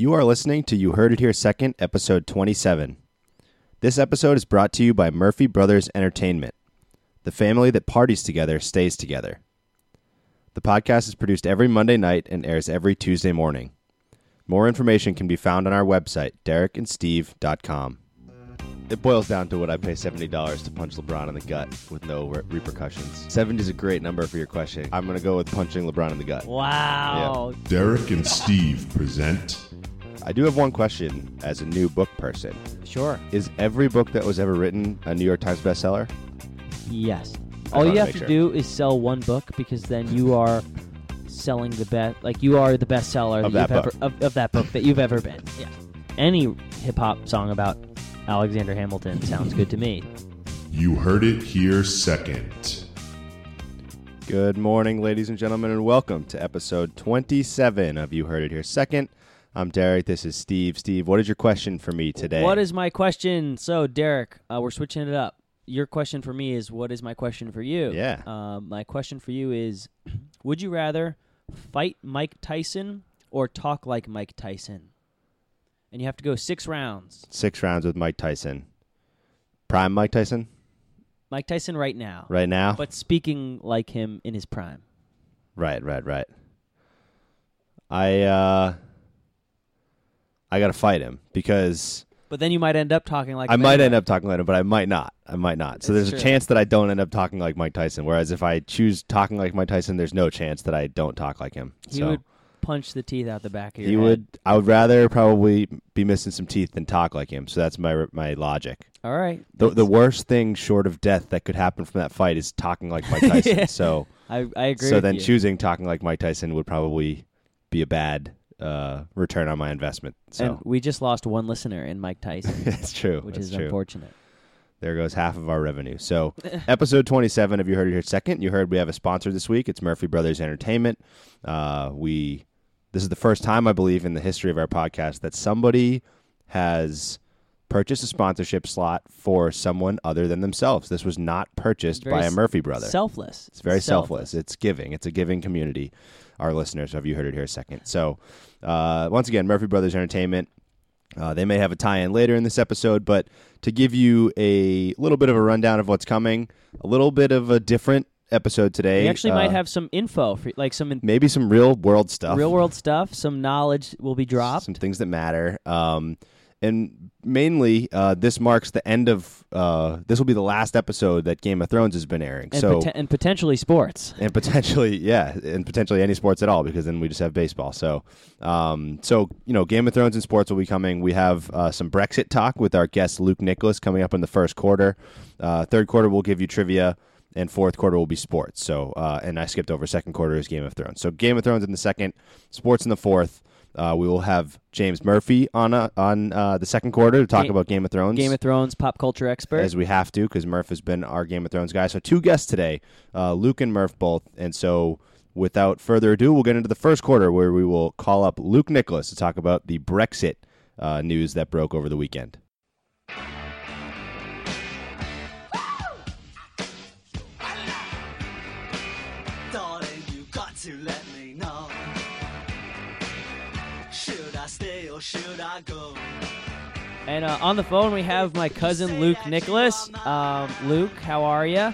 You are listening to You Heard It Here Second, episode 27. This episode is brought to you by Murphy Brothers Entertainment. The family that parties together stays together. The podcast is produced every Monday night and airs every Tuesday morning. More information can be found on our website, derekandsteve.com. It boils down to what I pay $70 to punch LeBron in the gut with no re- repercussions. 70 is a great number for your question. I'm going to go with punching LeBron in the gut. Wow. Derek and Steve present I do have one question as a new book person. Sure. Is every book that was ever written a New York Times bestseller? Yes. I All wanna you have make to sure. do is sell one book because then you are selling the best. Like you are the bestseller Of that that you've book. ever of, of that book that you've ever been. Yeah. Any hip hop song about Alexander Hamilton sounds good to me. You Heard It Here Second. Good morning, ladies and gentlemen, and welcome to episode 27 of You Heard It Here Second. I'm Derek. This is Steve. Steve, what is your question for me today? What is my question? So Derek, uh, we're switching it up. Your question for me is what is my question for you? Yeah. Um, my question for you is would you rather fight Mike Tyson or talk like Mike Tyson? And you have to go six rounds. Six rounds with Mike Tyson. Prime Mike Tyson Mike Tyson right now. right now? But speaking like him in his prime. right, right, right. I uh I got to fight him because But then you might end up talking like I might end up talking like him, but I might not. I might not. So That's there's a chance that I don't end up talking like Mike Tyson. Whereas if I choose talking like Mike Tyson, there's no chance that I don't talk like him. He so would punch the teeth out the back of your he head. would. I would rather probably be missing some teeth than talk like him. So that's my my logic. All right. The the worst thing short of death that could happen from that fight is talking like Mike Tyson. So I, I agree so with then you. choosing talking like Mike Tyson would probably be a bad uh, return on my investment. So And we just lost one listener in Mike Tyson, that's true. which that's is true. unfortunate. There goes half of our revenue. So, episode 27 of You Heard It Here Second. You heard we have a sponsor this week. It's Murphy Brothers Entertainment. Uh, we This is the first time, I believe, in the history of our podcast that somebody has purchased a sponsorship slot for someone other than themselves. This was not purchased Very by a Murphy brother. Selfless. It's very selfless. It's giving. It's a giving community. Our listeners, have you heard it here a second? So, uh, once again, Murphy Brothers Entertainment. Uh, they may have a tie-in later in this episode, but to give you a little bit of a rundown of what's coming, a little bit of a different episode today. We actually Uh, might have some info, for, like some in- maybe some real world stuff, real world stuff. Some knowledge will be dropped. some things that matter. Um, and mainly, uh, this marks the end of. Uh, this will be the last episode that Game of Thrones has been airing. and, so poten- and potentially sports. and potentially yeah and potentially any sports at all because then we just have baseball so um, so you know game of thrones and sports will be coming we have uh, some brexit talk with our guest luke nicholas coming up in the first quarter uh, third quarter we'll give you trivia and fourth quarter will be sports so uh, and i skipped over second quarter is game of thrones so game of thrones in the second sports in the fourth uh, we will have James Murphy on uh, on uh, the second quarter to talk about Game of Thrones Game of Thrones pop culture expert. as we have to because Murph has been our Game of Thrones guy. So two guests today, uh, Luke and Murph both. And so without further ado, we'll get into the first quarter where we will call up Luke Nicholas to talk about the Brexit uh, news that broke over the weekend. And uh, on the phone we have my cousin Luke Nicholas. Um, Luke, how are you?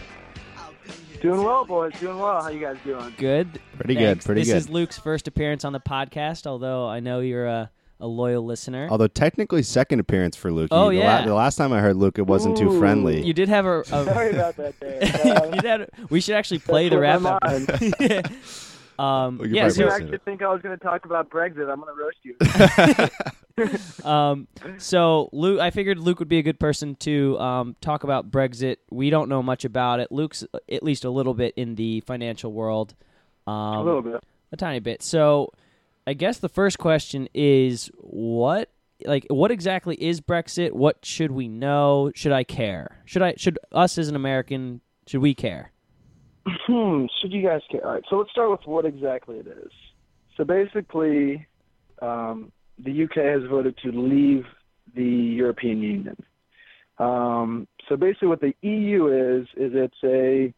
Doing well, boys. Doing well. How you guys doing? Good. Pretty good, pretty this good. This is Luke's first appearance on the podcast, although I know you're a, a loyal listener. Although technically second appearance for Luke. Oh, the yeah. the last time I heard Luke, it wasn't too friendly. You did have a. a Sorry about that, Dave. you did, we should actually play the That's rap. what my episode. um, We could yeah, probably If you listen so, to actually think I was going to talk about Brexit, I'm going to roast you. um, so Luke, I figured Luke would be a good person to um, talk about Brexit. We don't know much about it. Luke's at least a little bit in the financial world, um, a little bit. a tiny bit. So, I guess the first question is what, like, what exactly is Brexit? What should we know? Should I care? Should I? Should us as an American? Should we care? Hmm. Should you guys care? All right. So let's start with what exactly it is. So basically, um, the UK has voted to leave the European Union. Um, so basically, what the EU is is it's a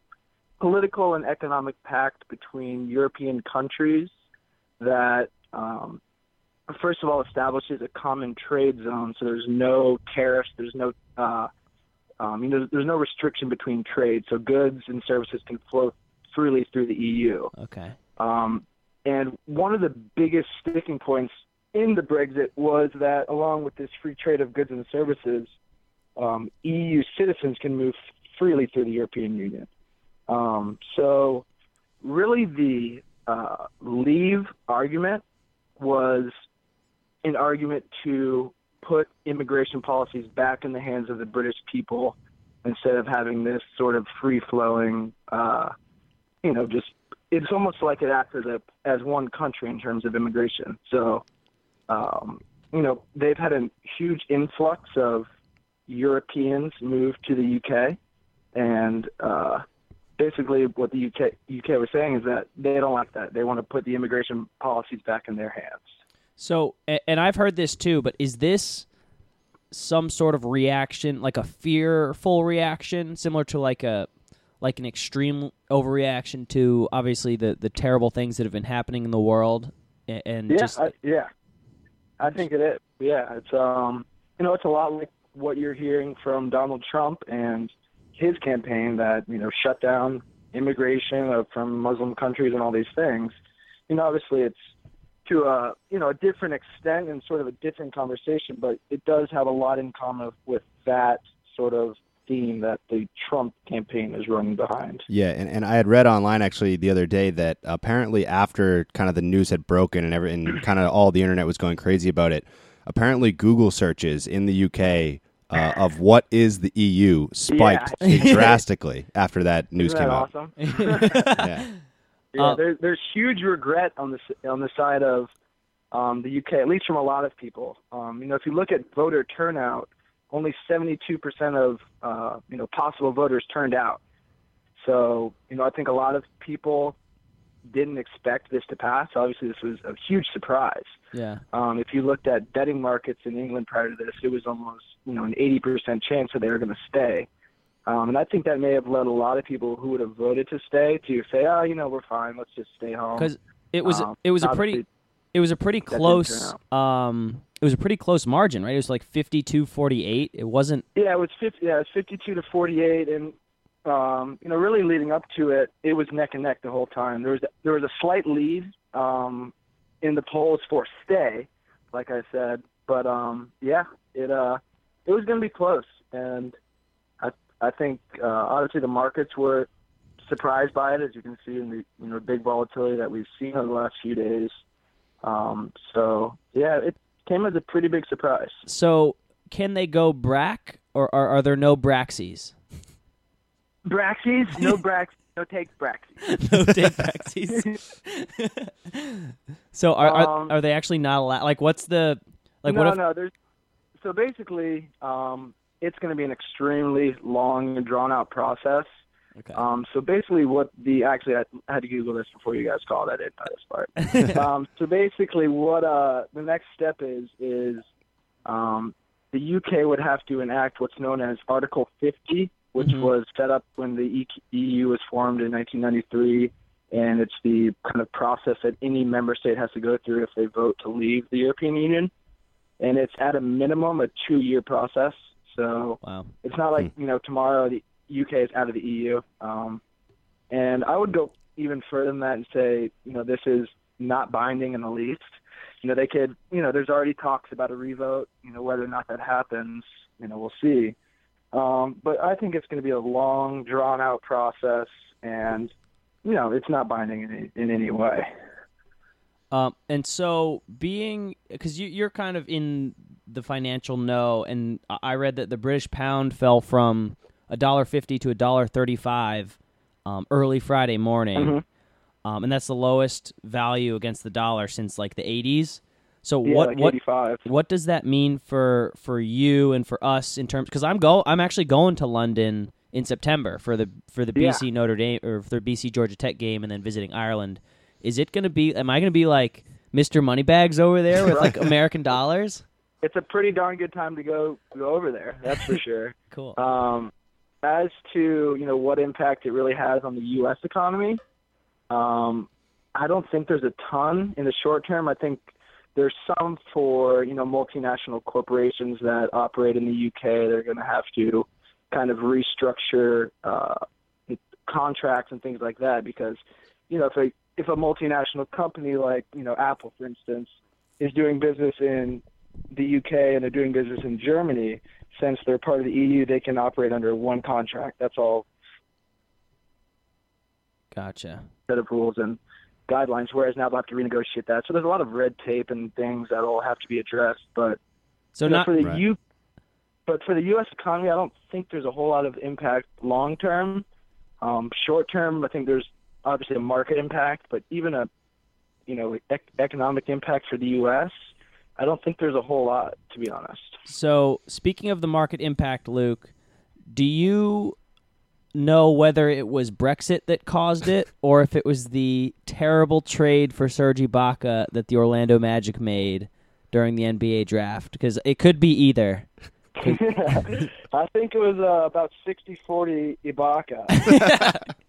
political and economic pact between European countries that um, first of all establishes a common trade zone, so there's no tariffs, there's no uh, um, you know, there's no restriction between trade, so goods and services can flow freely through the EU. Okay. Um, and one of the biggest sticking points in the Brexit was that, along with this free trade of goods and services, um, EU citizens can move freely through the European Union. Um, so, really, the uh, leave argument was an argument to put immigration policies back in the hands of the British people instead of having this sort of free flowing, uh, you know, just it's almost like it acts as a as one country in terms of immigration. So, um, you know, they've had a huge influx of Europeans move to the UK, and uh, basically what the UK UK was saying is that they don't like that. They want to put the immigration policies back in their hands. So, and I've heard this too, but is this some sort of reaction, like a fearful reaction, similar to like a like an extreme overreaction to obviously the the terrible things that have been happening in the world, and Yeah, just I, yeah, I think it is. Yeah, it's um, you know, it's a lot like what you're hearing from Donald Trump and his campaign that you know shut down immigration from Muslim countries and all these things. You know, obviously it's to a you know a different extent and sort of a different conversation, but it does have a lot in common with that sort of theme that the Trump campaign is running behind. Yeah, and, and I had read online actually the other day that apparently after kind of the news had broken and every and kind of all the internet was going crazy about it, apparently Google searches in the UK uh, of what is the EU spiked drastically after that news Isn't came that out. Yeah. Yeah, Uh, there, there's huge regret on the on the side of um, the UK, at least from a lot of people. Um, you know, if you look at voter turnout, only 72% of uh, you know possible voters turned out. So you know, I think a lot of people didn't expect this to pass. Obviously, this was a huge surprise. yeah, Um, if you looked at betting markets in England prior to this, it was almost you know an 80% chance that they were going to stay. Um, and I think that may have led a lot of people who would have voted to stay to say, oh, you know, we're fine, let's just stay home. because it was Um, it was a pretty it was a pretty close um it was a pretty close margin, right? It was like 52-48. It wasn't Yeah, it was 50. Yeah, it was 52 to 48, and um, you know, really leading up to it, it was neck and neck the whole time. There was there was a slight lead um, in the polls for stay, like I said, but um, yeah, it uh, it was going to be close, and I think uh, obviously the markets were surprised by it, as you can see in the you know big volatility that we've seen over the last few days. Um, so yeah, it came as a pretty big surprise. so can they go brack or are, are there no braxies? Braxies, no Brax, no take Braxies. no take braxies. so are, are Um, are they actually not allowed? Like, what's the like? no, what if no. There's so basically, um, it's going to be an extremely long and drawn out process. Okay. Um, so basically, what the actually I had to Google this before you guys called. I didn't know this part. um, so basically, what uh, the next step is is um, the UK would have to enact what's known as Article 50, which Mhm. was set up when the EU was formed in 1993, and it's the kind of process that any member state has to go through if they vote to leave the European Union. And it's at a minimum a two-year process. So wow. it's not like you know tomorrow the UK is out of the EU. Um, and I would go even further than that and say you know this is not binding in the least. You know they could you know there's already talks about a revote. You know whether or not that happens, you know we'll see. Um, but I think it's going to be a long, drawn out process, and you know it's not binding in in any way. Um, and so being because you, you're kind of in the financial know, and I- read that the British pound fell from a dollar fifty to a dollar thirty-five um, early Friday morning, Mhm. um, and that's the lowest value against the dollar since like the '80s. So Yeah, what like what 85. what does that mean for for you and for us in terms? Because I'm go I'm actually going to London in September for the for the Yeah. BC Notre Dame or for the BC Georgia Tech game, and then visiting Ireland. Is it going to be? Am I going to be like Mr. Moneybags over there with like American dollars? It's a pretty darn good time to go go over there. That's for sure. Cool. Um, as to you know what impact it really has on the U.S. economy, um, I don't think there's a ton in the short term. I think there's some for you know multinational corporations that operate in the UK. They're going to have to kind of restructure uh, contracts and things like that because you know if a if a multinational company like you know Apple, for instance, is doing business in the UK and they're doing business in Germany, since they're part of the EU, they can operate under one contract. That's all Gotcha. set of rules and guidelines. Whereas now they'll have to renegotiate that. So there's a lot of red tape and things that'll have to be addressed. But So not for the Right. U, but for the U.S. economy, I don't think there's a whole lot of impact long term. Um, short term, I think there's obviously a market impact, but even a you know ec- economic impact for the U.S. I don't think there's a whole lot, to be honest. So, speaking of the market impact, Luke, do you know whether it was Brexit that caused it or if it was the terrible trade for Serge Ibaka that the Orlando Magic made during the NBA draft? Because it could be either. I think it was uh, about 60-40 Ibaka.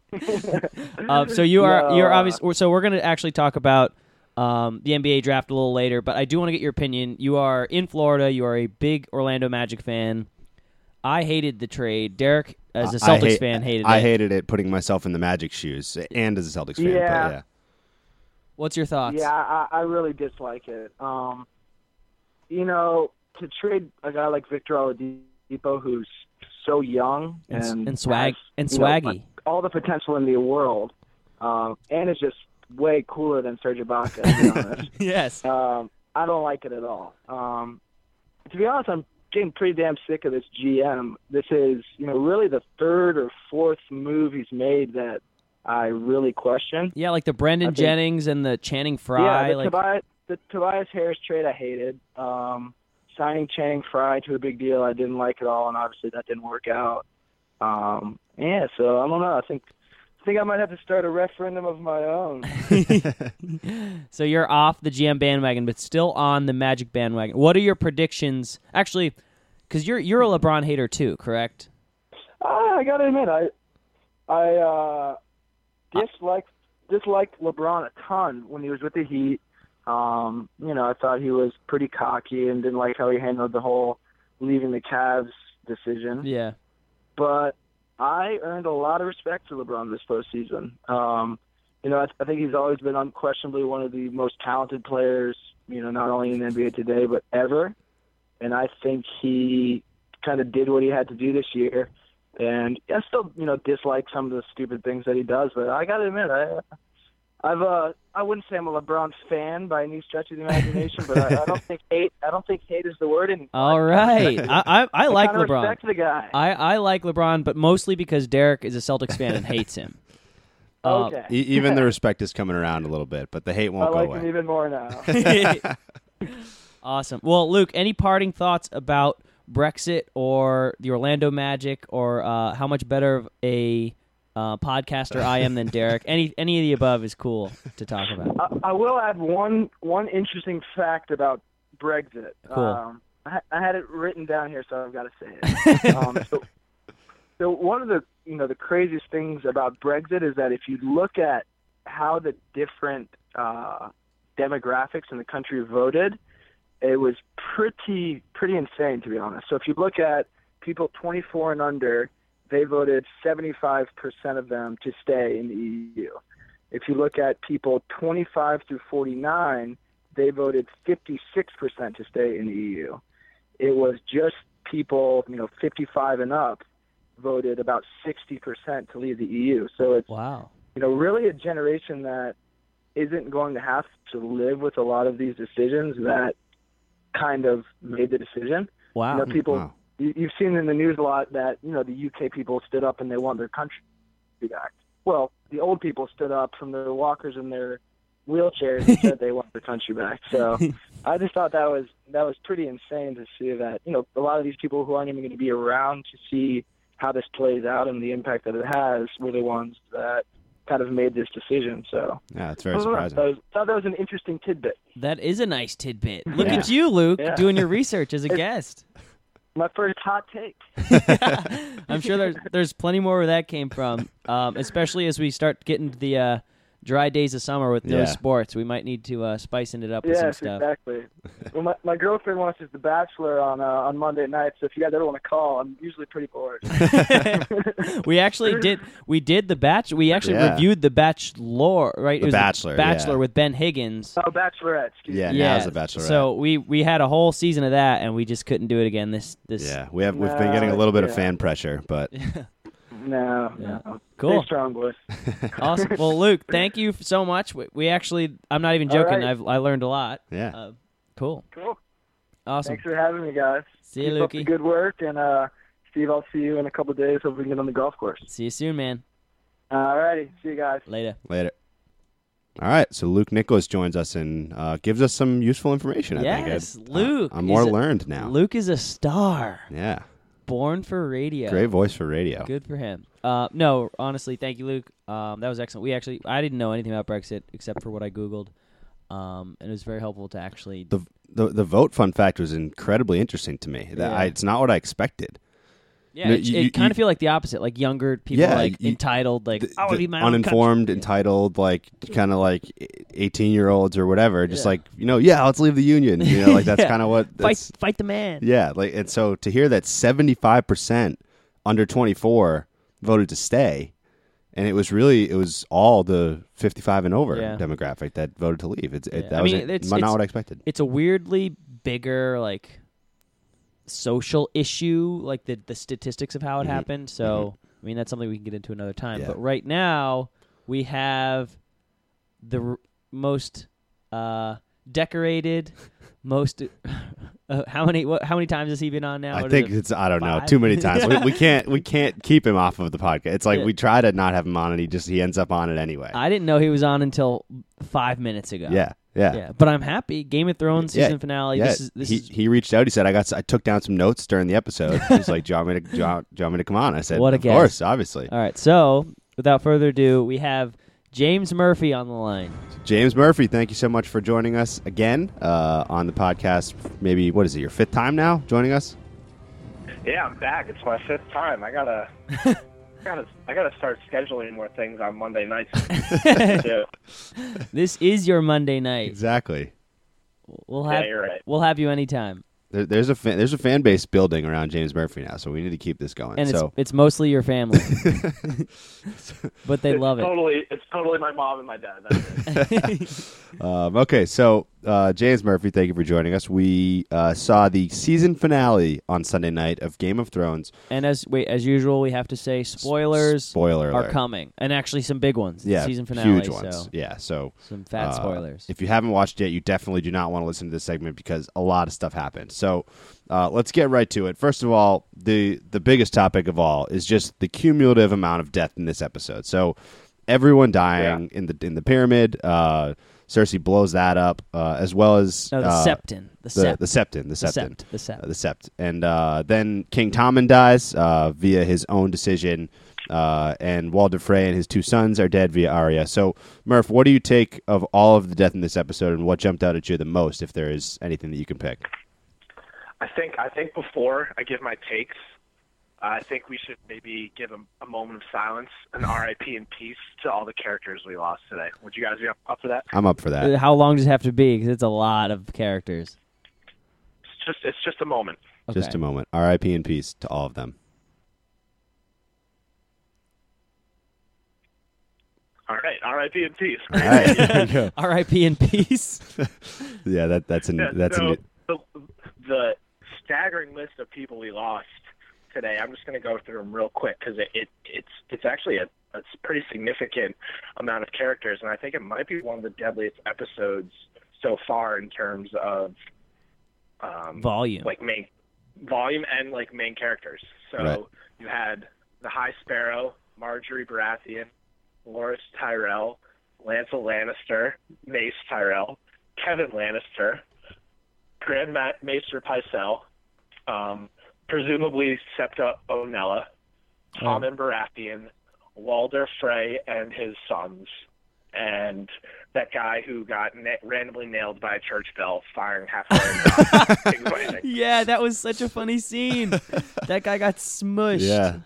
Uh, so you are No, you're obvious. So we're going to actually talk about um, the NBA draft a little later, but I do want to get your opinion. You are in Florida. You are a big Orlando Magic fan. I hated the trade. Derek, as a I Celtics hate- fan, hated I it. hated it putting myself in the Magic shoes and as a Celtics fan. Yeah. But yeah. What's your thoughts? Yeah, I, I really dislike it. Um, you know, to trade a guy like Victor Oladipo, who's so young and, and and swag has, and you know, swaggy. All the potential in the world, um, and is just way cooler than Serge Ibaka. To be honest, yes. um, I don't like it at all. Um, to be honest, I'm getting pretty damn sick of this GM. This is, you know, really the third or fourth move he's made that I really question. Yeah, like the Brandon think- Jennings and the Channing Frye. Yeah, the, like Tobias, the Tobias Harris trade I hated. Um, signing Channing Frye to a big deal I didn't like at all, and obviously that didn't work out. Um, yeah, so I don't know. I think I think I might have to start a referendum of my own. so you're off the GM bandwagon, but still on the Magic bandwagon. What are your predictions? Actually, because you're you're a LeBron hater too, correct? Ah, I gotta admit, I I uh, disliked disliked LeBron a ton when he was with the Heat. Um, you know, I thought he was pretty cocky and didn't like how he handled the whole leaving the Cavs decision. Yeah. but I earned a lot of respect for LeBron this postseason. Um, you know, I, I think he's always been unquestionably one of the most talented players, you know, not only in the NBA today, but ever. And I think he kind of did what he had to do this year. And I still, you know, dislike some of the stupid things that he does, but I got to admit, I, I've, uh, I wouldn't say I'm a LeBron fan by any stretch of the imagination, but I, I don't think hate, I don't think hate is the word anymore. All right. I I, I like kind LeBron. respect the guy. I, I like LeBron, but mostly because Derek is a Celtics fan and hates him. Uh, okay. E- even the respect is coming around a little bit, but the hate won't like go him away. even more now. awesome. Well, Luke, any parting thoughts about Brexit or the Orlando Magic or uh, how much better of a uh, podcaster I am than Derek? Any any of the above is cool to talk about. I, I will add one one interesting fact about Brexit. Cool. Um, I, I had it written down here, so I've got to say it. um, so, so one of the you know the craziest things about Brexit is that if you look at how the different uh, demographics in the country voted, it was pretty pretty insane to be honest. So if you look at people 24 and under, they voted 75% of them to stay in the EU. If you look at people 25 through 49, they voted 56% to stay in the EU. It was just people, you know, 55 and up voted about 60% to leave the EU. So it's Wow. you know, really a generation that isn't going to have to live with a lot of these decisions that kind of made the decision. Wow. You know, people, Wow. You, you've seen in the news a lot that, you know, the UK people stood up and they want their country back. Well, the old people stood up from their walkers and their wheelchairs and said they want their country back. So I just thought that was that was pretty insane to see that, you know, a lot of these people who aren't even going to be around to see how this plays out and the impact that it has were the ones that kind of made this decision. So Yeah, it's very don't know. surprising. I was- thought that was an interesting tidbit. That is a nice tidbit. Look Yeah. at you, Luke, Yeah. doing your research as a guest. My first hot take. I'm sure there's there's plenty more where that came from, um, especially as we start getting to the uh, dry days of summer with no Yeah. sports. We might need to uh, spicing it up with some Yes, stuff. exactly. well, my, my girlfriend watches The Bachelor on uh, on Monday nights. So if you guys ever want to call, I'm usually pretty bored. we actually did. We did the batch. We actually Yeah. reviewed the Bachelor, right? The it was Bachelor, Bachelor yeah. with Ben Higgins. oh, Bachelorette. Excuse Yeah, me. now it's The Bachelorette. So we we had a whole season of that, and we just couldn't do it again. This this. yeah, we have we've been getting a little bit of fan pressure, but No, Yeah. no. Cool. Stay strong, boys. awesome. Well, Luke, thank you so much. We, we actually, I'm not even joking. right. I've I learned a lot. yeah. Uh, cool. Cool. Awesome. Thanks for having me, guys. See you, Keep up the Lukey. good work, and uh, Steve, I'll see you in a couple of days. Hope we can get on the golf course. See you soon, man. All righty. See you guys. Later. Later. All right, so Luke Nicholas joins us and uh, gives us some useful information. I Yes, think I- Luke I'm more is a- learned now. Luke is a star, yeah, born for radio. great voice for radio. Good for him. Uh, no, honestly, thank you, Luke. Um, that was excellent. We actually, I didn't know anything about Brexit except for what I googled, um, and it was very helpful to actually. The, the the vote fun fact was incredibly interesting to me. That Yeah. I, it's not what I expected. Yeah, no, it, you- it you- kind of feel like the opposite, like younger people, Yeah, like you- entitled, like The- I want the to be my own uninformed, country." entitled, like kind of like eighteen year olds or whatever. Just Yeah. like you know, yeah, let's leave the union. You know, like that's Yeah. kind of what. Fight, That's, fight the man. yeah, like and so to hear that seventy five percent under twenty four voted to stay, and it was really it was all the fifty five and over Yeah. demographic that voted to leave. It's it, Yeah. that I was mean, it, it's- not it's- what I expected. It's a weirdly bigger like social issue, like the the statistics of how it Mhm. happened. So I mean, that's something we can get into another time. Yeah. But right now we have the r- most uh, decorated, most. Uh, how many? What, how many times has he been on now? I What think it? it's I don't know five? too many times. we, we can't we can't keep him off of the podcast. It's like Yeah. we try to not have him on, and he just he ends up on it anyway. I didn't know he was on until five minutes ago. yeah, yeah, yeah. But I'm happy. Game of Thrones Yeah, season finale. yeah. This is this he is he reached out. He said, "I got I took down some notes during the episode." He's like, "Do you want me to do you want, do you want me to come on?" I said, What a "Of guest. course, obviously." all right. So without further ado, we have James Murphy on the line. James Murphy, thank you so much for joining us again uh, on the podcast. Maybe what is it? Your fifth time now joining us? Yeah, I'm back. It's my fifth time. I gotta, I gotta, I gotta start scheduling more things on Monday nights. This is your Monday night. Exactly. We'll yeah, have you're right. we'll have you anytime. There, there's a fan, there's a fan base building around James Murphy now, so we need to keep this going. And so it's it's mostly your family. but they it's love it. Totally, it's totally my mom and my dad. That's. Um, okay, so uh, James Murphy, thank you for joining us. We uh, saw the season finale on Sunday night of Game of Thrones. And as wait, as usual, we have to say spoilers Spoiler are alert. coming, and actually some big ones. Yeah, season finale, huge ones. So Yeah, so some fat uh, spoilers. If you haven't watched yet, you definitely do not want to listen to this segment because a lot of stuff happened. So uh, let's get right to it. First of all, the the biggest topic of all is just the cumulative amount of death in this episode. So everyone dying in the in the pyramid. Uh, Cersei blows that up, uh, as well as no, the uh, Septon. The, the Sept. the Septon, the the Septon, Sept. The Sept. uh, the Sept, and uh, then King Tommen dies uh, via his own decision, uh, and Walder Frey and his two sons are dead via Arya. So, Murph, what do you take of all of the death in this episode, and what jumped out at you the most, if there is anything that you can pick? I think, I think before I give my takes, I think we should maybe give a, a moment of silence, an RIP in peace to all the characters we lost today. Would you guys be up, up for that? I'm up for that. How long does it have to be? Because it's a lot of characters. It's just, it's just a moment. Just a moment. R.I.P. in peace to all of them. All right, RIP in peace. All right, there. R.I.P. in peace. Yeah, that that's an Yeah, that's so an, the, the staggering list of people we lost today. I'm just going to go through them real quick because it, it it's it's actually a, a pretty significant amount of characters, and I think it might be one of the deadliest episodes so far in terms of um, Volume. like main volume and like main characters. So Right. you had the High Sparrow, Margaery Baratheon, Loras Tyrell, Lancel Lannister, Mace Tyrell, Kevan Lannister, Grand Ma- Maester Pycelle, um, presumably Septa Unella, Tommen Baratheon, Walder Frey and his sons, and that guy who got na- randomly nailed by a church bell firing halfway across King's Landing. yeah, that was such a funny scene. that guy got smushed. yeah.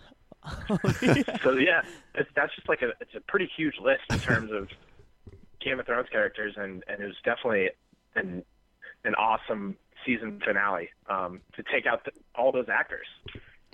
So yeah, it's, that's just like a it's a pretty huge list in terms of Game of Thrones characters, and and it was definitely an an awesome season finale um, to take out the, all those actors.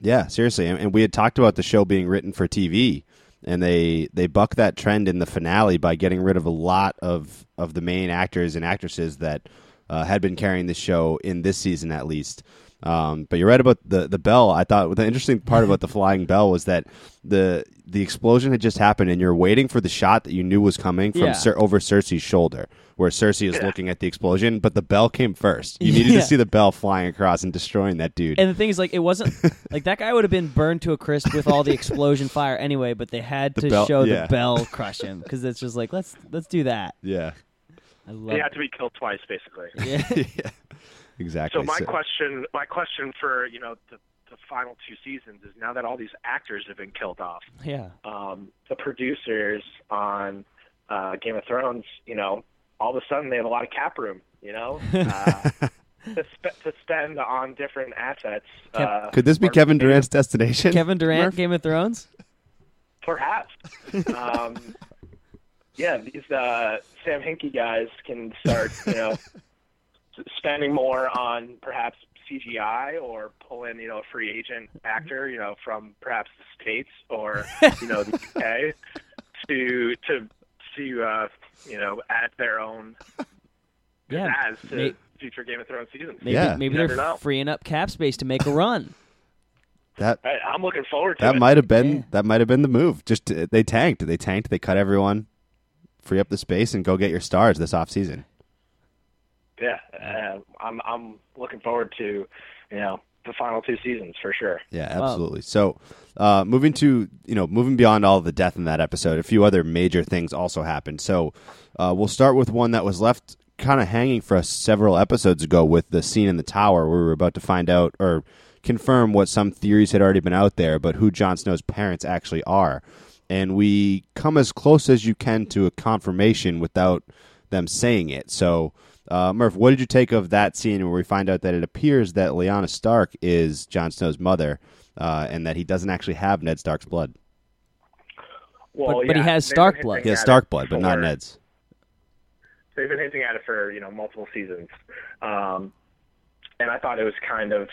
Yeah, seriously, and, and we had talked about the show being written for TV, and they they buck that trend in the finale by getting rid of a lot of of the main actors and actresses that uh, had been carrying the show in this season at least. Um, but you're right about the the bell. I thought the interesting part about the flying bell was that the the explosion had just happened, and you're waiting for the shot that you knew was coming from Yeah. Cer- over Cersei's shoulder, where Cersei is Yeah. looking at the explosion, but the bell came first. You needed Yeah. to see the bell flying across and destroying that dude. And the thing is, like, it wasn't like that guy would have been burned to a crisp with all the explosion fire anyway. But they had The to bell- show yeah. the bell crush him because it's just like let's let's do that. yeah, I love. He had to be killed twice, basically. Yeah. yeah, exactly. So my question, my question for you know the, the final two seasons is now that all these actors have been killed off, yeah. um, the producers on uh, Game of Thrones, you know, all of a sudden they have a lot of cap room, you know, uh, to, spe- to spend on different assets. Kev- Uh, Could this be Kevin maybe- Durant's destination? Kevin Durant, Murph? Game of Thrones. Perhaps. um, yeah, these uh, Sam Hinkie guys can start, you know, spending more on perhaps CGI or pull in, you know, a free agent actor, you know, from perhaps the states or you know the UK to to to uh, you know add their own Yeah. as to May- future Game of Thrones seasons. Maybe Yeah. maybe they're know. freeing up cap space to make a run. That I, I'm looking forward to that it. might have been Yeah. that might have been the move. Just uh, they tanked. They tanked. They cut everyone, free up the space, and go get your stars this off season. yeah, uh, I'm I'm looking forward to you know the final two seasons for sure. Yeah, absolutely. So, uh, moving to you know moving beyond all the death in that episode, a few other major things also happened. So, uh, we'll start with one that was left kind of hanging for us several episodes ago with the scene in the tower where we were about to find out or confirm what some theories had already been out there, but who Jon Snow's parents actually are. And we come as close as you can to a confirmation without them saying it. So, uh, Murph, what did you take of that scene where we find out that it appears that Lyanna Stark is Jon Snow's mother, uh, and that he doesn't actually have Ned Stark's blood? Well, But- but he has Stark blood. hinting He has Stark blood, but not Ned's. They've been hinting at it for you know multiple seasons, um, and I thought it was kind of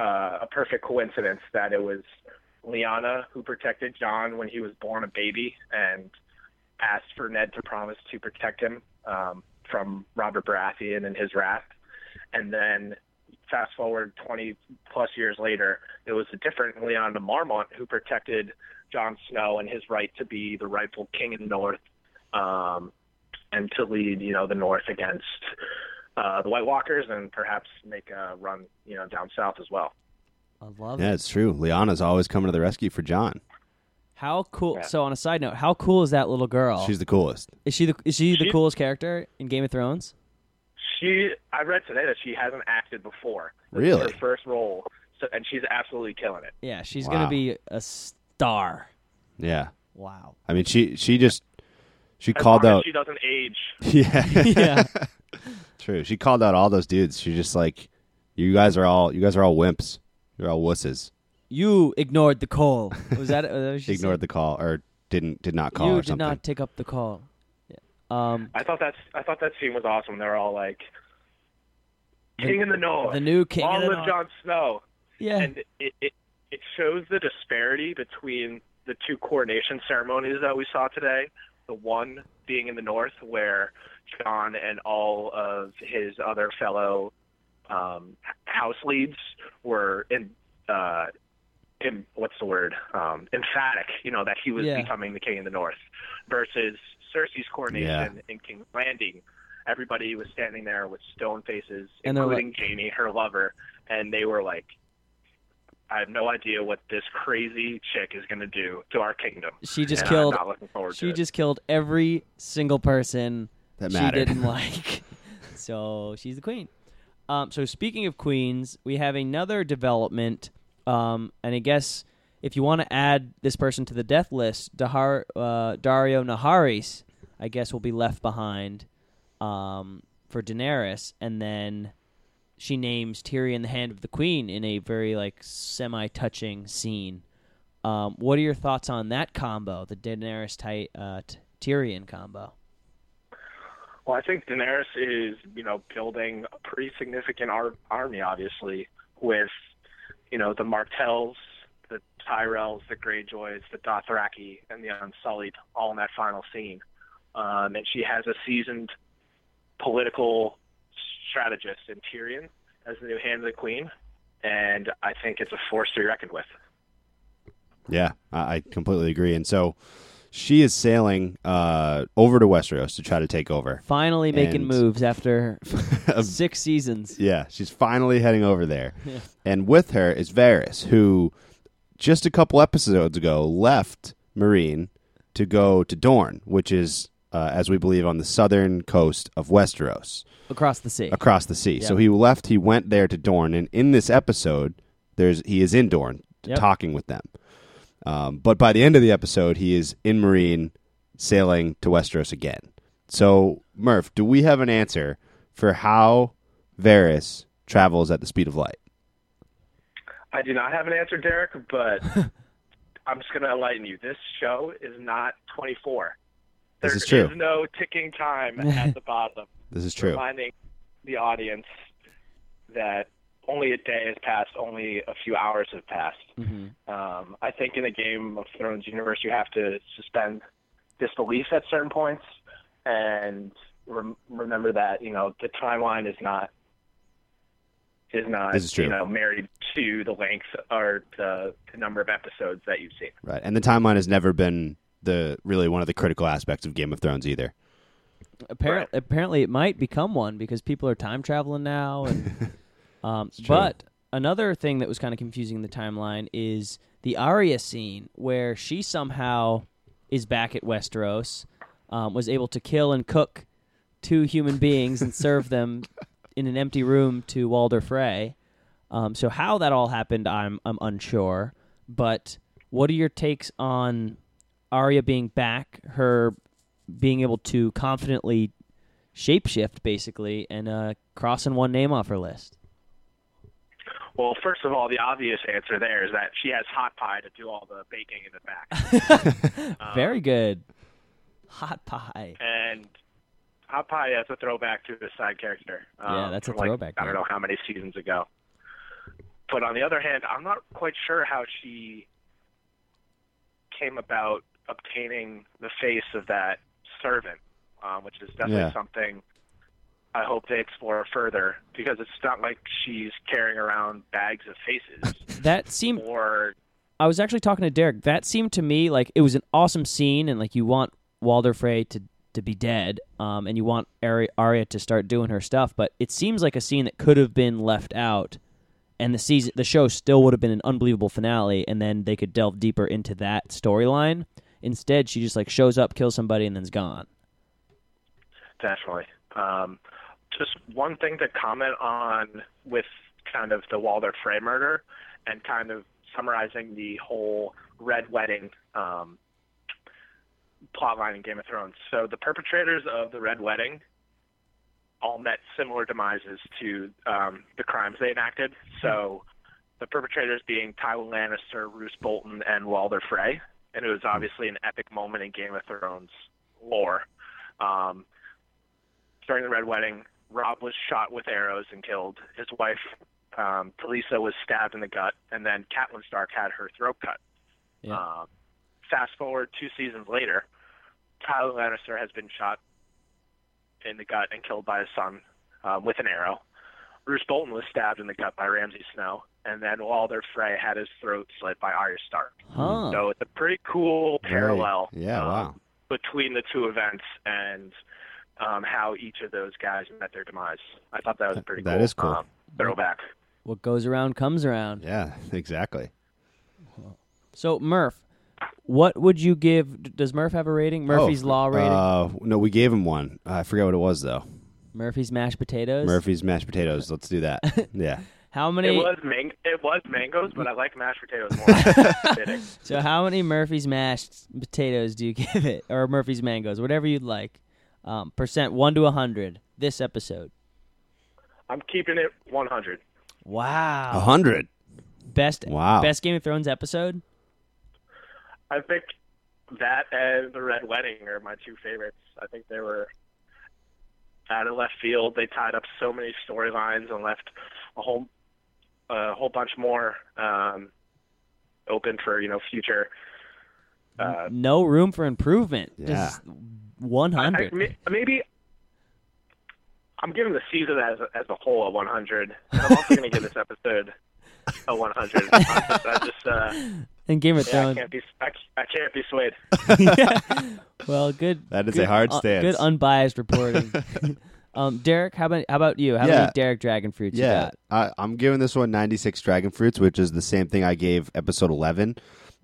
uh, a perfect coincidence that it was Lyanna who protected Jon when he was born a baby and asked for Ned to promise to protect him um, from Robert Baratheon and his wrath, and then fast forward 20 plus years later, it was a different Lyanna Mormont who protected Jon Snow and his right to be the rightful king in the North. Um, and to lead, you know, the North against uh, the White Walkers and perhaps make a run, you know, down south as well. I love Yeah, it. it's true. Lyanna's always coming to the rescue for Jon. How cool! Yeah. So on a side note, how cool is that little girl? She's the coolest. is she the is she the She- coolest character in Game of Thrones? She, I read today that she hasn't acted before. This Really? her first role, so, and she's absolutely killing it. Yeah, she's Wow. gonna be a star. Yeah. Wow. I mean, she she just she As called long as out. she doesn't age. Yeah. Yeah. True. She called out all those dudes. She's just like, you guys are all you guys are all wimps. You're all wusses. You ignored the call. Was that, was that what she Ignored said? the call or didn't did not call You or did something. not take up the call. Yeah. Um, I thought that's, I thought that scene was awesome. They're all like, "King in the North, the new king. long of the live North. Jon Snow." Yeah. and it, it it shows the disparity between the two coronation ceremonies that we saw today. The one being in the north, where Jon and all of his other fellow um, house leads were in, uh, in what's the word um, emphatic, you know, that he was Yeah. becoming the king in the north, versus Cersei's coronation in King's Landing. Everybody was standing there with stone faces, And they're including Jaime, her lover, and they were like, I have no idea what this crazy chick is going to do to our kingdom. She just and killed. I'm not looking forward She to it. just killed every single person That she didn't like. so she's the queen. Um, so speaking of queens, we have another development, um, and I guess if you want to add this person to the death list, Dahar, uh, Daario Naharis, I guess will be left behind um, for Daenerys, and then she names Tyrion the Hand of the Queen in a very like semi-touching scene. Um, what are your thoughts on that combo, the Daenerys uh, Tyrion combo? Well, I think Daenerys is, you know, building a pretty significant ar- army, obviously, with, the Martells, the Tyrells, the Greyjoys, the Dothraki, and the Unsullied, all in that final scene. Um, and she has a seasoned political strategist in Tyrion as the new hand of the queen, and I think it's a force to be reckoned with. Yeah, I, I completely agree. And so she is sailing uh, over to Westeros to try to take over. Finally making And- moves after six seasons. Yeah, she's finally heading over there. And with her is Varys, who just a couple episodes ago left Meereen to go to Dorne, which is, uh, as we believe, on the southern coast of Westeros, Across the sea. across the sea. So he left, he went there to Dorne, and in this episode, there's he is in Dorne Yep. talking with them. Um, but by the end of the episode, he is in Meereen sailing to Westeros again. So, Murph, do we have an answer for how Varys travels at the speed of light? I do not have an answer, Derek, but I'm just going to enlighten you. This show is not 24. This There is true. no ticking time at the bottom, This is true. reminding the audience that only a day has passed, only a few hours have passed. Mhm. Um, I think in the Game of Thrones universe, you have to suspend disbelief at certain points and rem- remember that you know the timeline is not is not This is true. you know married to the length or the, the number of episodes that you've seen. Right. And the timeline has never been the really one of the critical aspects of Game of Thrones either. Apparently, apparently, it might become one because people are time traveling now. And um, but another thing that was kind of confusing in the timeline is the Arya scene where she somehow is back at Westeros, um, was able to kill and cook two human beings and serve them in an empty room to Walder Frey. Um, so how that all happened, I'm I'm unsure. But what are your takes on Arya being back, her being able to confidently shapeshift basically and uh, crossing one name off her list. Well, first of all, the obvious answer there is that she has hot pie to do all the baking in the back. Very good. Hot pie. and Hot Pie as a throwback to the side character. Um, Yeah, that's a from, like, throwback, I don't know how many seasons ago. But on the other hand, I'm not quite sure how she came about obtaining the face of that servant, um, which is definitely Yeah. something I hope they explore further because it's not like she's carrying around bags of faces That seemed or I was actually talking to Derek. That seemed to me like it was an awesome scene, and like you want Walder Frey to to be dead, um, and you want Ari- Arya to start doing her stuff. But it seems like a scene that could have been left out, and the season, the show still would have been an unbelievable finale, and then they could delve deeper into that storyline. Instead, she just like shows up, kills somebody, and then's gone. Definitely. Um, just one thing to comment on with kind of the Walder Frey murder and kind of summarizing the whole Red Wedding um, plotline in Game of Thrones. So the perpetrators of the Red Wedding all met similar demises to um, the crimes they enacted. So the perpetrators being Tywin Lannister, Roose Bolton, and Walder Frey. And it was obviously an epic moment in Game of Thrones lore. Um, during the Red Wedding, Robb was shot with arrows and killed. His wife, um, Talisa, was stabbed in the gut, and then Catelyn Stark had her throat cut. Yeah. Um, fast forward two seasons later, Tywin Lannister has been shot in the gut and killed by his son um, with an arrow. Roose Bolton was stabbed in the gut by Ramsay Snow, and then Walder Frey had his throat slit by Arya Stark. Huh. So it's a pretty cool parallel Very- yeah, um, wow. between the two events and um, how each of those guys met their demise. I thought that was pretty That cool. is cool. Um, throwback. What goes around comes around. Yeah, exactly. So Murph, what would you give? Does Murph have a rating? Murphy's Oh, Law rating. Uh, no, we gave him one. I forget what it was though. Murphy's mashed potatoes. Murphy's mashed potatoes. Let's do that. yeah. How It many? was man- it was mangoes, but I like mashed potatoes more. So how many Murphy's mashed potatoes do you give it, or Murphy's mangoes, whatever you'd like? Um, percent one to a hundred. This episode. I'm keeping it 100. Wow. A hundred. Best. Wow. Best Game of Thrones episode. I think that and the Red Wedding are my two favorites. I think they were out of left field. They tied up so many storylines and left a whole a whole bunch more um, open for you know future. Uh, no room for improvement. Yeah. One I- I- hundred. maybe I'm giving the season as as a whole a 100. And I'm also going to give this episode a 100. I just, uh, And Game of yeah, I can't be I, I can't be swayed. Well, good. That is good, a hard uh, good unbiased reporting. um, Derek, how about how about you? How Yeah. many Derek Dragon fruits you Yeah, got? I, I'm giving this one 96 dragon fruits, which is the same thing I gave episode 11,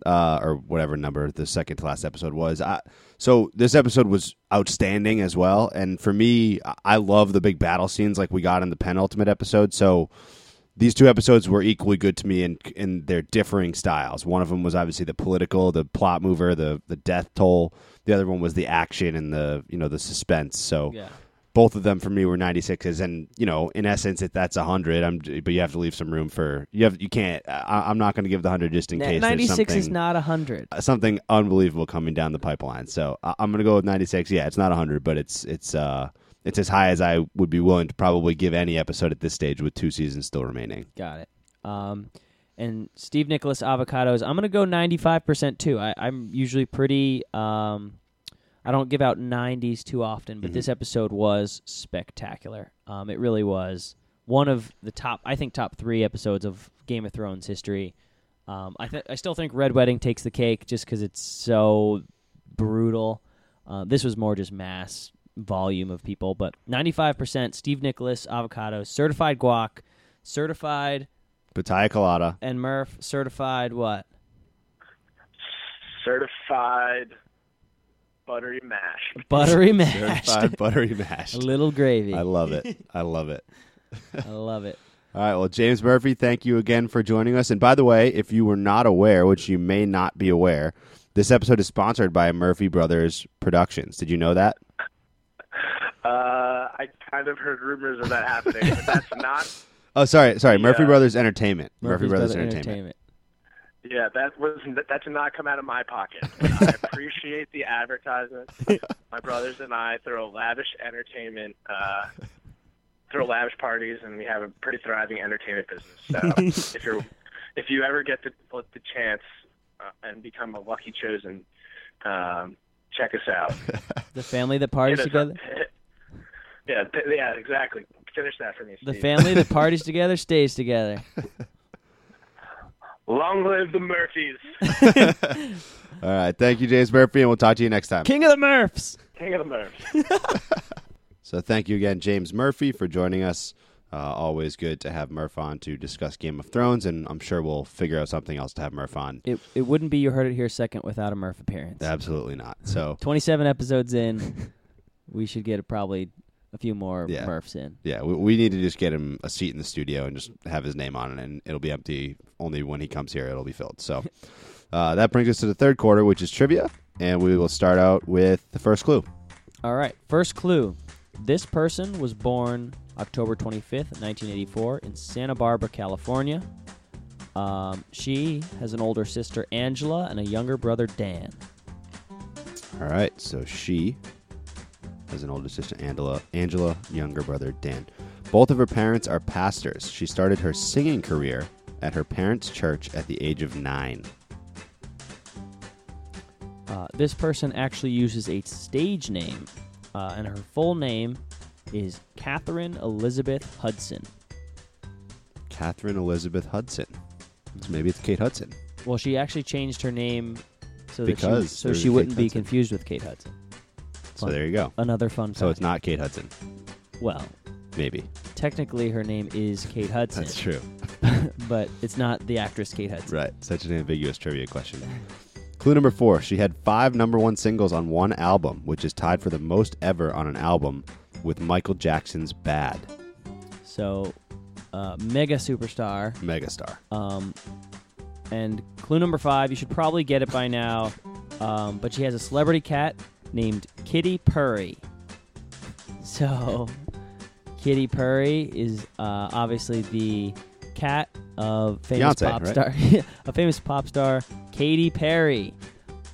uh, or whatever number the second to last episode was. I, so this episode was outstanding as well, and for me, I- love the big battle scenes like we got in the penultimate episode. So these two episodes were equally good to me in in their differing styles. One of them was obviously the political, the plot mover, the the death toll. The other one was the action and the you know the suspense. So Yeah. Both of them for me were 96s and you know in essence if that's 100 i'm but you have to leave some room for you have you can't I, i'm not going to give the 100 just in case there's Ninety six is something- not hundred. uh, something unbelievable coming down the pipeline so I, i'm going to go with 96 yeah it's not 100 but it's it's uh it's as high as i would be willing to probably give any episode at this stage with two seasons still remaining Got it. Um, and Steve Nicholas avocados. I'm gonna go 95 percent too. I, I'm usually pretty. Um, I don't give out 90s too often, but this episode was spectacular. Um, it really was one of the top. I think top three episodes of Game of Thrones history. Um, I th- I still think Red Wedding takes the cake just because it's so brutal. Uh, this was more just mass volume of people, but 95% Steve Nicholas avocados, certified guac, certified Pataya colada and Murph certified what? Certified buttery mash. Buttery mashed. certified buttery A mashed little gravy. i love it i love it I love it. All right. Well, James Murphy, thank you again for joining us. And by the way, if you were not aware, which you may not be aware, this episode is sponsored by Murphy Brothers Productions. Did you know that? Uh, I kind of heard rumors of that happening, but that's not. Oh, sorry, sorry. Murphy Yeah. Brothers Entertainment. Murphy Brothers Brother Entertainment. Yeah, that was that did not come out of my pocket. I appreciate the advertisement. My brothers and I throw lavish entertainment, uh, throw lavish parties, and we have a pretty thriving entertainment business. So if you're if you ever get the the chance uh, and become a lucky chosen, um, check us out. The family that parties Hit us together. Yeah, yeah, exactly. Finish that for me. The family that parties together stays together. Long live the Murphys, All right. Thank you, James Murphy, and we'll talk to you next time. King of the Murphs. king of the Murphs. So thank you again, James Murphy, for joining us. Uh, always good to have Murph on to discuss Game of Thrones, and I'm sure we'll figure out something else to have Murph on. It it wouldn't be you heard it here second without a Murph appearance. Absolutely not. So 27 episodes in, we should get a, probably a few more Yeah. Murphs in. Yeah, we, we need to just get him a seat in the studio and just have his name on it, and it'll be empty. Only when he comes here, it'll be filled. So uh, that brings us to the third quarter, which is trivia, and we will start out with the first clue. All right. First clue. This person was born October 25th, 1984, in Santa Barbara, California. Um, she has an older sister, Angela, and a younger brother, Dan. All right, so she has an older sister, Angela. Angela, younger brother, Dan. Both of her parents are pastors. She started her singing career at her parents' church at the age of nine. Uh, this person actually uses a stage name, uh, and her full name is Katheryn Elizabeth Hudson. Katheryn Elizabeth Hudson. So maybe it's Kate Hudson. Well, she actually changed her name so that Because she, so she wouldn't be Hudson. confused with Kate Hudson. So there you go. Another fun So it's not Kate Hudson. well, Maybe. technically her name is Kate Hudson, That's true. but it's not the actress Kate Hudson. Right. Such an ambiguous trivia question. Clue number four. She had five number one singles on one album, which is tied for the most ever on an album with Michael Jackson's Bad. So, uh, mega superstar. Megastar. Um, and clue number five, you should probably get it by now. Um, but she has a celebrity cat named Kitty Purry. So, Kitty Purry is uh, obviously the cat of famous Beyonce, pop right? star, a famous pop star, Katy Perry.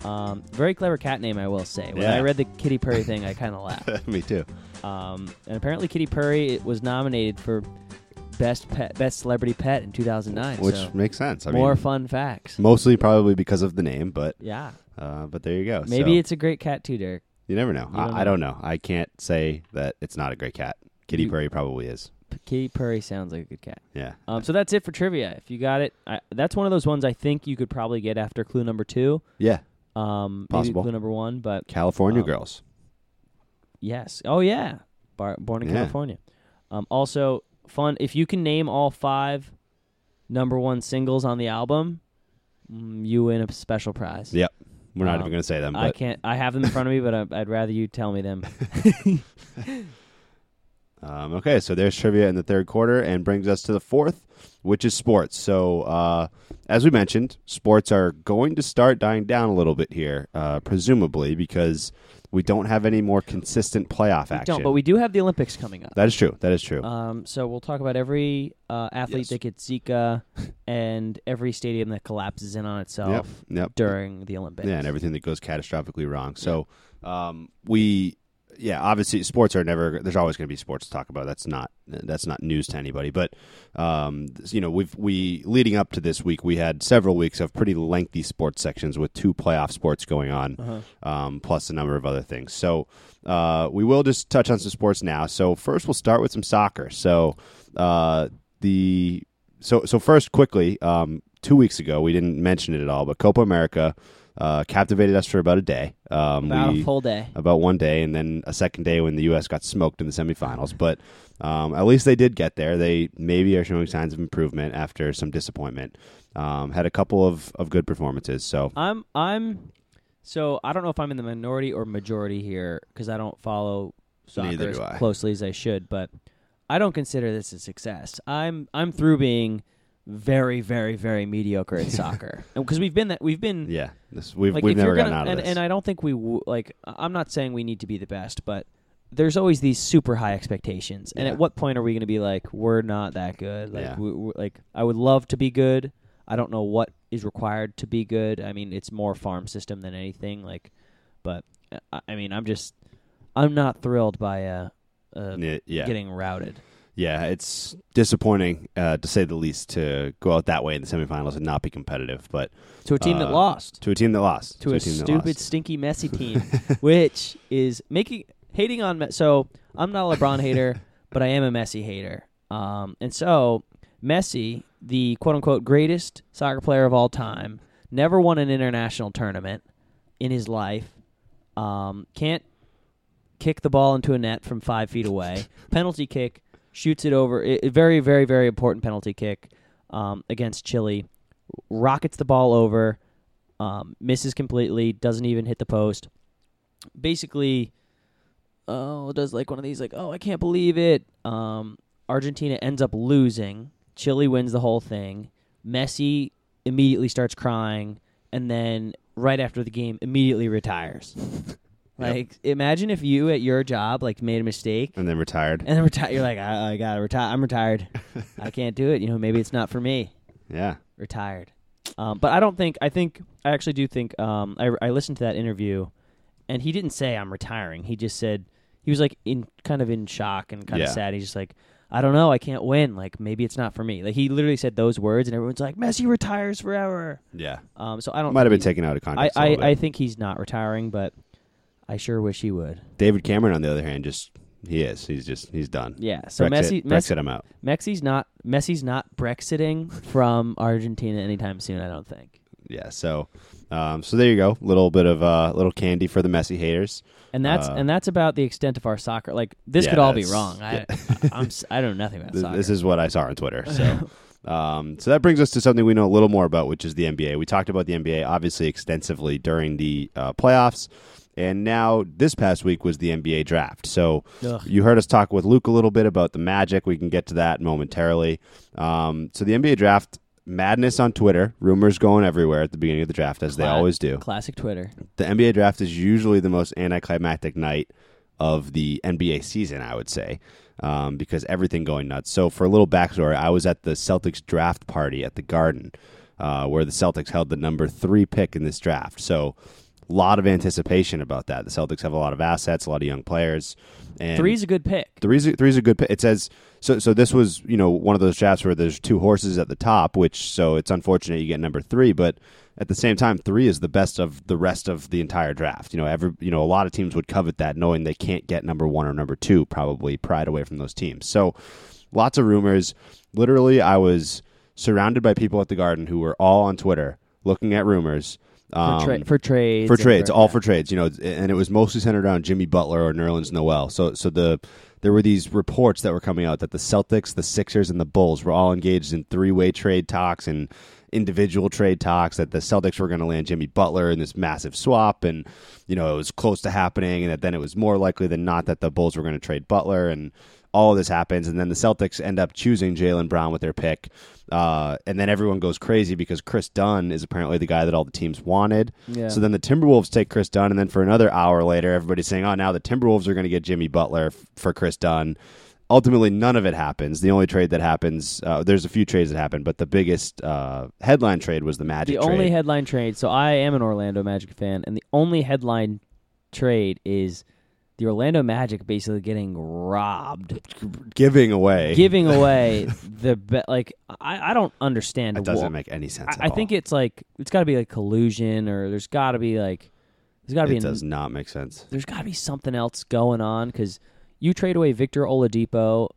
Um, very clever cat name, I will say. When Yeah. I read the Kitty Purry thing, I kind of laughed. Me too. Um, and apparently, Kitty Purry was nominated for best pet, best celebrity pet in 2009. which so makes sense. I more mean, fun facts. mostly probably because of the name, but Yeah, uh, but there you go. maybe So, it's a great cat too, Derek. you never know. you don't I, I don't know. I can't say that it's not a great cat. Kitty You- Purry probably is. Kitty Purry sounds like a good cat. Yeah. Um, so that's it for trivia. If you got it, I, that's one of those ones I think you could probably get after clue number two. Yeah. Um, Possible. clue number one, but California Um, girls. yes. Oh yeah, Bar- born in Yeah. California. Um, also fun if you can name all five number one singles on the album, mm, you win a special prize. Yep. We're not um, even going to say them, I can't. I have them in front of me, but I, I'd rather you tell me them. Um, okay, so there's trivia in the third quarter and brings us to the fourth, which is sports. So, uh, as we mentioned, sports are going to start dying down a little bit here, uh, presumably because we don't have any more consistent playoff We action. don't, but we do have the Olympics coming up. that is true. That is true. Um, so we'll talk about every uh, athlete Yes. that gets Zika and every stadium that collapses in on itself yep. Yep. during the Olympics. Yeah, and everything that goes catastrophically wrong. So, um, we, yeah, obviously, sports are never. There's always going to be sports to talk about. That's not that's not news to anybody. But, um, you know, we've we leading up to this week, we had several weeks of pretty lengthy sports sections with two playoff sports going on, Uh-huh. um, plus a number of other things. So, uh, we will just touch on some sports now. So, first, we'll start with some soccer. So, uh, the so so first, quickly, um, two weeks ago, we didn't mention it at all, but Copa America uh, captivated us for about a day. Um, About we, a full day. about one day, and then a second day when the U.S. got smoked in the semifinals. But um, at least they did get there. They maybe are showing signs of improvement after some disappointment. Um, had a couple of, of good performances. So I'm I'm so I don't know if I'm in the minority or majority here because I don't follow soccer as closely as I should, but I don't consider this a success. I'm I'm through being very very very mediocre at soccer because we've been that we've been yeah, this, we've like we've never gotten gonna, out of and, this. and I don't think we w- like. I'm not saying we need to be the best, but there's always these super high expectations. And Yeah. at what point are we going to be like, we're not that good? Like, Yeah. we, like I would love to be good. I don't know what is required to be good. I mean, it's more farm system than anything. Like, but uh, I, I mean, I'm just, I'm not thrilled by uh, uh yeah, yeah. getting routed. Yeah, it's disappointing uh, to say the least to go out that way in the semifinals and not be competitive. But To a team that Uh, lost. to a team that lost, to a team that stupid, stinky, messy team, which is making hating on. Me- so I'm not a LeBron hater, but I am a Messi hater. Um, and so Messi, the quote unquote greatest soccer player of all time, never won an international tournament in his life. Um, can't kick the ball into a net from five feet away. penalty kick, shoots it over. A very, very, very important penalty kick um, against Chile. Rockets the ball over um, misses completely, doesn't even hit the post. Basically, oh, does like one of these like, oh, I can't believe it. Um, Argentina ends up losing. Chile wins the whole thing. Messi immediately starts crying, and then right after the game, immediately retires. like, imagine if you at your job like made a mistake and then retired. and then retire. You're like, I, I gotta retire. I'm retired. I can't do it. You know, maybe it's not for me Yeah, retired. Um, but I don't think. I think I actually do think. Um, I I listened to that interview, and he didn't say I'm retiring. He just said he was like in kind of in shock and kind Yeah. of sad. He's just like, I don't know. I can't win. Like maybe it's not for me. Like he literally said those words, and everyone's like, Messi retires forever. yeah. Um, so I don't. Might have been think taken out of he- context. I a I, little I think he's not retiring, but I sure wish he would. David Cameron, on the other hand, just he is. He's just he's done. Yeah. So Brexit, Messi, Brexit him out. Messi's not Messi's not Brexiting from Argentina anytime soon. I don't think. Yeah. So, um, so there you go. Little bit of uh, little candy for the Messi haters. And that's Uh, and that's about the extent of our soccer. Like this Yeah, could all be wrong. I, I'm I don't know nothing about Th- soccer. This is what I saw on Twitter. So, um, so that brings us to something we know a little more about, which is the NBA. We talked about the NBA obviously extensively during the uh, playoffs, and now this past week was the NBA draft. So Ugh. you heard us talk with Luke a little bit about the Magic. We can get to that momentarily. Um, so the NBA draft. Madness on Twitter, rumors going everywhere at the beginning of the draft, as they always do. Classic Twitter. the NBA draft is usually the most anticlimactic night of the NBA season, I would say, um, because everything going nuts. So, for a little backstory, I was at the Celtics draft party at the Garden, uh, where the Celtics held the number three pick in this draft. So, lot of anticipation about that. The Celtics have a lot of assets, a lot of young players, and Three's a good pick. Three's a, three's a good pick. It says so. So this was you know one of those drafts where there's two horses at the top, which so it's unfortunate you get number three, but at the same time, three is the best of the rest of the entire draft. You know, every you know a lot of teams would covet that, knowing they can't get number one or number two, probably pried away from those teams. So lots of rumors. Literally, I was surrounded by people at the Garden who were all on Twitter looking at rumors. Um, for, tra- for trades. for trades, all for trades. You know, and it was mostly centered around Jimmy Butler or Nerlens Noel. So, so the there were these reports that were coming out that the Celtics, the Sixers, and the Bulls were all engaged in three way trade talks and individual trade talks. That the Celtics were going to land Jimmy Butler in this massive swap, and you know it was close to happening, and that then it was more likely than not that the Bulls were going to trade Butler and. All of this happens, and then the Celtics end up choosing Jaylen Brown with their pick, uh, and then everyone goes crazy because Kris Dunn is apparently the guy that all the teams wanted. Yeah. So then the Timberwolves take Kris Dunn, and then for another hour later, everybody's saying, "Oh, now the Timberwolves are going to get Jimmy Butler f- for Kris Dunn." Ultimately, none of it happens. The only trade that happens, uh, there's a few trades that happen, but the biggest uh, headline trade was the Magic The trade. only headline trade. So I am an Orlando Magic fan, and the only headline trade is the Orlando Magic basically getting robbed, giving away. giving away the be- like. I, I don't understand. It doesn't wh- make any sense. I, I think it's like it's got to be like collusion, or there's got to be like there's got to be it an- does not make sense. there's got to be something else going on because you trade away Victor Oladipo,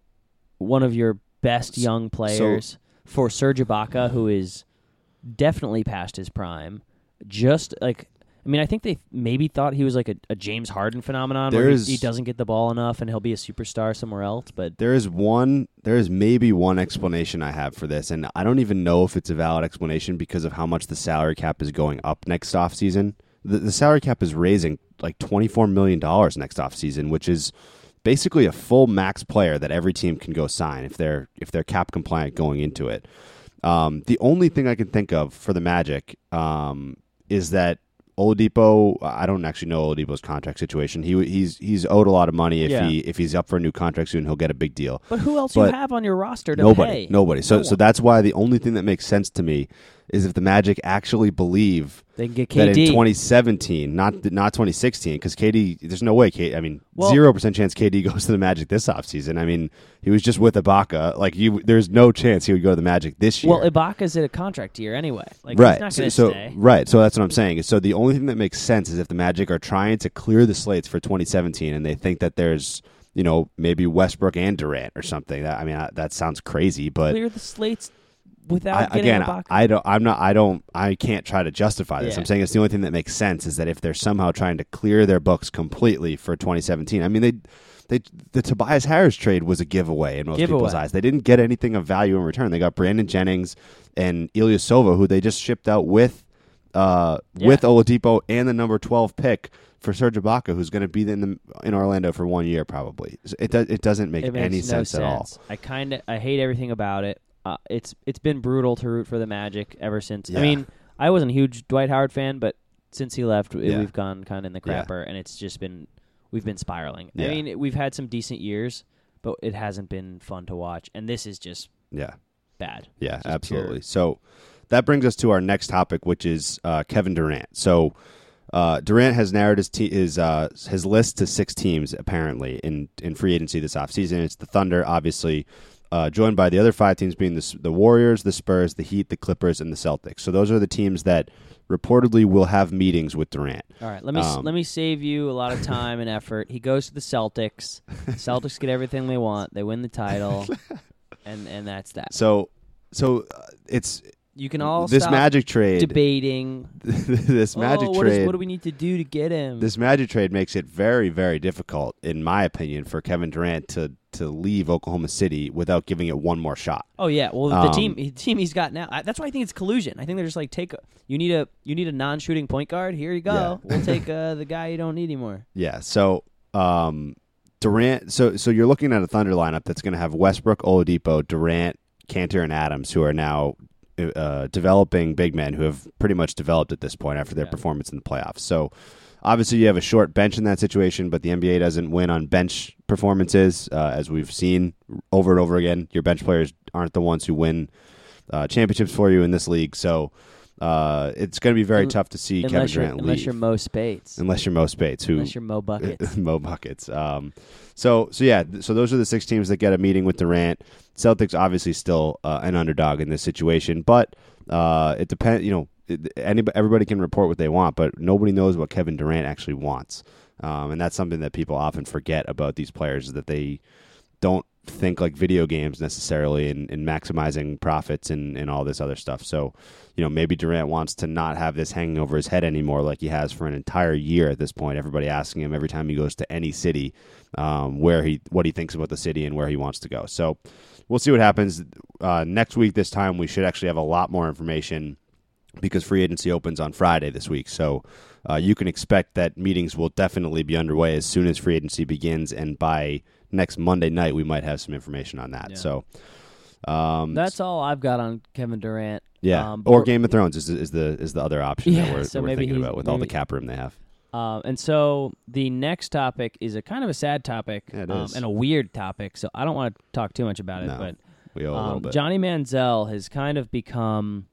one of your best young players, for Serge Ibaka, who is definitely past his prime. Just like I mean, I think they maybe thought he was like a, a James Harden phenomenon, where There he, he doesn't get the ball enough and he'll be a superstar somewhere else. But There is one, there is maybe one explanation I have for this, and I don't even know if it's a valid explanation because of how much the salary cap is going up next offseason. The, the salary cap is raising like $24 million next offseason, which is basically a full max player that every team can go sign if they're if they're cap compliant going into it. Um, the only thing I can think of for the Magic um, is that Oladipo. I don't actually know Oladipo's contract situation. He he's he's owed a lot of money. If Yeah. he if he's up for a new contract soon, he'll get a big deal. but who else But you have on your roster to Nobody, pay? nobody. So No so that's why the only thing that makes sense to me is if the Magic actually believe they can get that in 2017, not not 2016, because KD, there's no way. KD, I mean, Well- zero percent chance KD goes to the Magic this offseason. I mean, he was just with Ibaka. Like you, there's no chance he would go to the Magic this year. well, Ibaka's at a contract year anyway. Like right. he's not so, going to so- stay. right. So that's what I'm saying. So the only thing that makes sense is if the Magic are trying to clear the slates for 2017, and they think that there's, you know, maybe Westbrook and Durant or something. That I mean, I, that sounds crazy, but Clear the slates without I, again, Ibaka. I don't. I'm not. I don't. I can't try to justify this. Yeah. I'm saying it's the only thing that makes sense is that if they're somehow trying to clear their books completely for 2017. I mean, they, they, the Tobias Harris trade was a giveaway in most Giveaway. people's eyes. They didn't get anything of value in return. They got Brandon Jennings and Ilyasova, who they just shipped out with, uh, Yeah. with Oladipo and the number 12 pick. For Serge Ibaka, who's going to be in the, in Orlando for one year, probably it does, it doesn't make it any no sense, at all. I kind of I hate everything about it. Uh, it's it's been brutal to root for the Magic ever since. Yeah. I mean, I wasn't a huge Dwight Howard fan, but since he left, Yeah. we've gone kind of in the Yeah. crapper, and it's just been we've been spiraling. Yeah. I mean, we've had some decent years, but it hasn't been fun to watch, and this is just Yeah. bad. Yeah, absolutely. pure- So that brings us to our next topic, which is uh, Kevin Durant. So uh, Durant has narrowed his te- his uh, his list to six teams apparently in in free agency this offseason. It's the Thunder, obviously. Uh, joined by the other five teams being the, the Warriors, the Spurs, the Heat, the Clippers, and the Celtics. So those are the teams that reportedly will have meetings with Durant. All right, let me Um, let me save you a lot of time and effort. He goes to the Celtics. Celtics get everything they want. They win the title, and and that's that. So so uh, it's You can all this stop Magic trade. debating. this Magic oh, what is- trade. what do we need to do to get him? This Magic trade makes it very, very difficult, in my opinion, for Kevin Durant to to leave Oklahoma City without giving it one more shot. oh yeah, well the Um, team the team he's got now. I, that's why I think it's collusion. I think they're just like take a, you need a you need a non-shooting point guard. Here you go. Yeah. We'll take uh, the guy you don't need anymore. Yeah. So um, Durant. So so you're looking at a Thunder lineup that's going to have Westbrook, Oladipo, Durant, Kanter, and Adams, who are now uh, developing big men who have pretty much developed at this point after their Yeah. performance in the playoffs. So. Obviously, you have a short bench in that situation, but the NBA doesn't win on bench performances, uh, as we've seen over and over again. Your bench players aren't the ones who win uh, championships for you in this league. So uh, it's going to be very Un- tough to see Kevin Durant unless leave. you're Mo Speights, unless you're Mo Speights, who unless you're Mo Buckets. Mo buckets. Um, so so yeah, so those are the six teams that get a meeting with Durant. Celtics obviously still uh, an underdog in this situation, but uh, it depends. You know, anybody, everybody can report what they want, but nobody knows what Kevin Durant actually wants, um, and that's something that people often forget about these players is that they don't think like video games necessarily and, in maximizing profits and, and all this other stuff. So, you know, maybe Durant wants to not have this hanging over his head anymore like he has for an entire year at this point. Everybody asking him every time he goes to any city um, where he what he thinks about the city and where he wants to go. So we'll see what happens. Uh, next week, this time, we should actually have a lot more information because free agency opens on Friday this week. So uh, you can expect that meetings will definitely be underway as soon as free agency begins, and by next Monday night, we might have some information on that. Yeah. So um, That's all I've got on Kevin Durant. yeah, um, or Game of Thrones is, is the is the other option Yeah, that we're, so we're thinking about with all the cap room they have. Um, and so the next topic is a kind of a sad topic Yeah, um, and a weird topic. So I don't want to talk too much about it, No, but We owe a little um, bit. Johnny Manziel has kind of become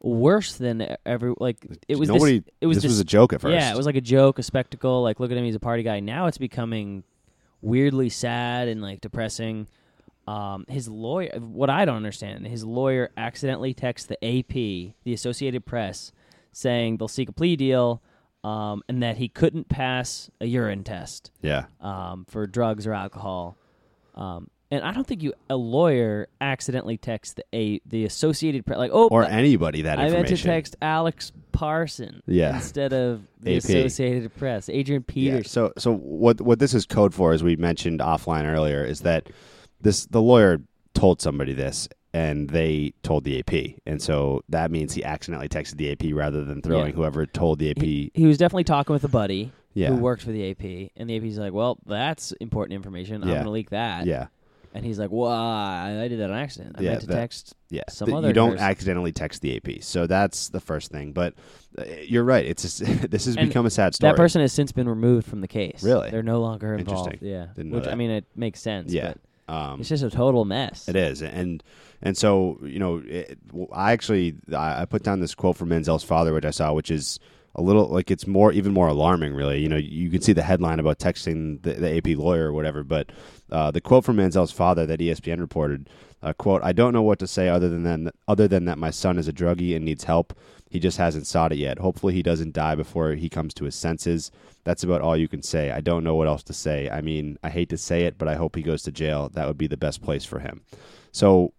worse than every like it was. Nobody. This, it was this this, was a joke at first. Yeah, it was like a joke, a spectacle. Like look at him, he's a party guy. Now it's becoming weirdly sad and like depressing. Um, his lawyer, what I don't understand, his lawyer accidentally texts the AP, the Associated Press, saying they'll seek a plea deal, um, and that he couldn't pass a urine test yeah. um, for drugs or alcohol. Um, and I don't think you a lawyer accidentally texts the a the Associated Press like oh Or anybody that I meant to text Alex Parson Yeah. instead of the AP. Associated Press, Adrian Yeah. So so what what this is code for, as we mentioned offline earlier, is that this the lawyer told somebody this and they told the AP, and so that means he accidentally texted the AP rather than throwing Yeah. whoever told the AP. he, he was definitely talking with a buddy yeah. who worked for the AP, and the AP's like, "Well, that's important information. I'm Yeah. going to leak that." yeah. And he's like, "Well, I, I did that on accident. I Yeah, meant to that- text." Yeah, Some That other you don't person. accidentally text the AP, so that's the first thing. But uh, you're right; it's just, this has And become a sad story. That person has since been removed from the case. Really? They're no longer involved. Interesting. Yeah, which I mean, it makes sense. Yeah. but um, it's just a total mess. It is, and and so you know, it, I actually I, I put down this quote from Manziel's father, which I saw, which is a little like it's more even more alarming. Really, you know, you can see the headline about texting the, the AP lawyer or whatever, but uh, the quote from Manziel's father that ESPN reported, uh, quote, "I don't know what to say other than that, other than that my son is a druggie and needs help. He just hasn't sought it yet. Hopefully, he doesn't die before he comes to his senses." That's about all you can say. I don't know what else to say. I mean, I hate to say it, but I hope he goes to jail. That would be the best place for him. So,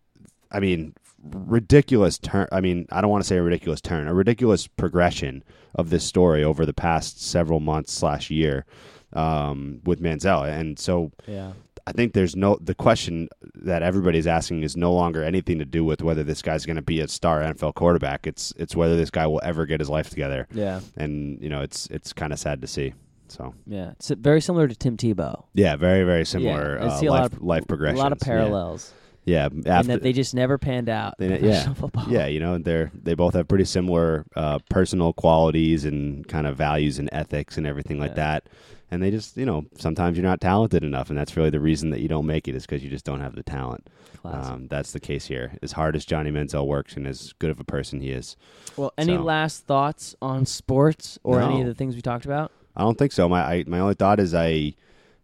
I mean, ridiculous turn. I mean, I don't want to say a ridiculous turn, a ridiculous progression of this story over the past several months slash year um, with Manziel. And so, Yeah. I think there's no the question that everybody's asking is no longer anything to do with whether this guy's going to be a star NFL quarterback. It's it's whether this guy will ever get his life together. Yeah. And you know, it's it's kind of sad to see. So Yeah. It's very similar to Tim Tebow. yeah, very very similar Yeah, I uh, see a life lot of, life progression. A lot of parallels. Yeah, in after, that they just never panned out. They- yeah. football. yeah, you know, they're they both have pretty similar uh, personal qualities and kind of values and ethics and everything like Yeah. that. And they just, you know, sometimes you're not talented enough, and that's really the reason that you don't make it is because you just don't have the talent. Um, that's the case here. As hard as Johnny Manziel works and as good of a person he is, well, any so- last thoughts on sports or any of the things we talked about? I don't think so. My I, my only thought is I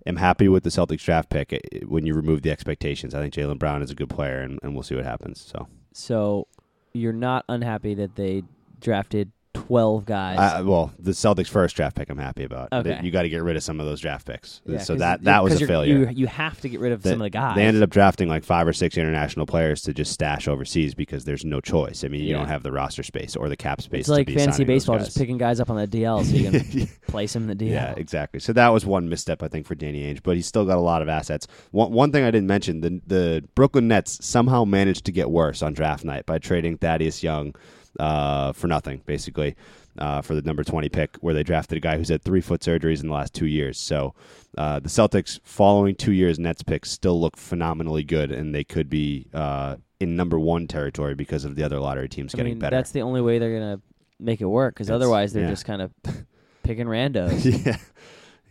am happy with the Celtics draft pick eh, when you remove the expectations. I think Jaylen Brown is a good player, and, and we'll see what happens. So, So you're not unhappy that they drafted 12 guys. Well, the Celtics first draft pick, I'm happy about. Okay. you got to get rid of some of those draft picks. Yeah, so that that was a failure. You, you have to get rid of They- some of the guys. They ended up drafting like five or six international players to just stash overseas because there's no choice. I mean, you Yeah. don't have the roster space or the cap space. It's like fantasy baseball, just picking guys up on the DL so you can place them in the DL. Yeah, exactly. So that was one misstep I think for Danny Ainge, but he's still got a lot of assets. One one thing I didn't mention: the the Brooklyn Nets somehow managed to get worse on draft night by trading Thaddeus Young uh, for nothing, basically. Uh, for the number 20 pick, where they drafted a guy who's had three foot surgeries in the last two years. So uh, the Celtics, following two years Nets picks, still look phenomenally good, and they could be uh, in number one territory because of the other lottery teams I getting mean, better. that's the only way they're going to make it work because otherwise they're yeah. just kind of picking randos. yeah,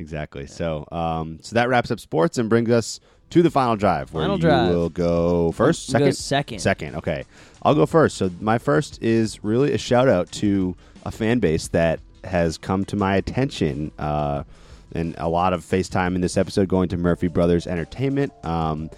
exactly. So, um, so that wraps up sports and brings us to the final drive, where Final you drive. will go first, We go second, second. second. Okay, I'll go first. So my first is really a shout out to a fan base that has come to my attention, uh, and a lot of FaceTime in this episode going to Murphy Brothers Entertainment. Um,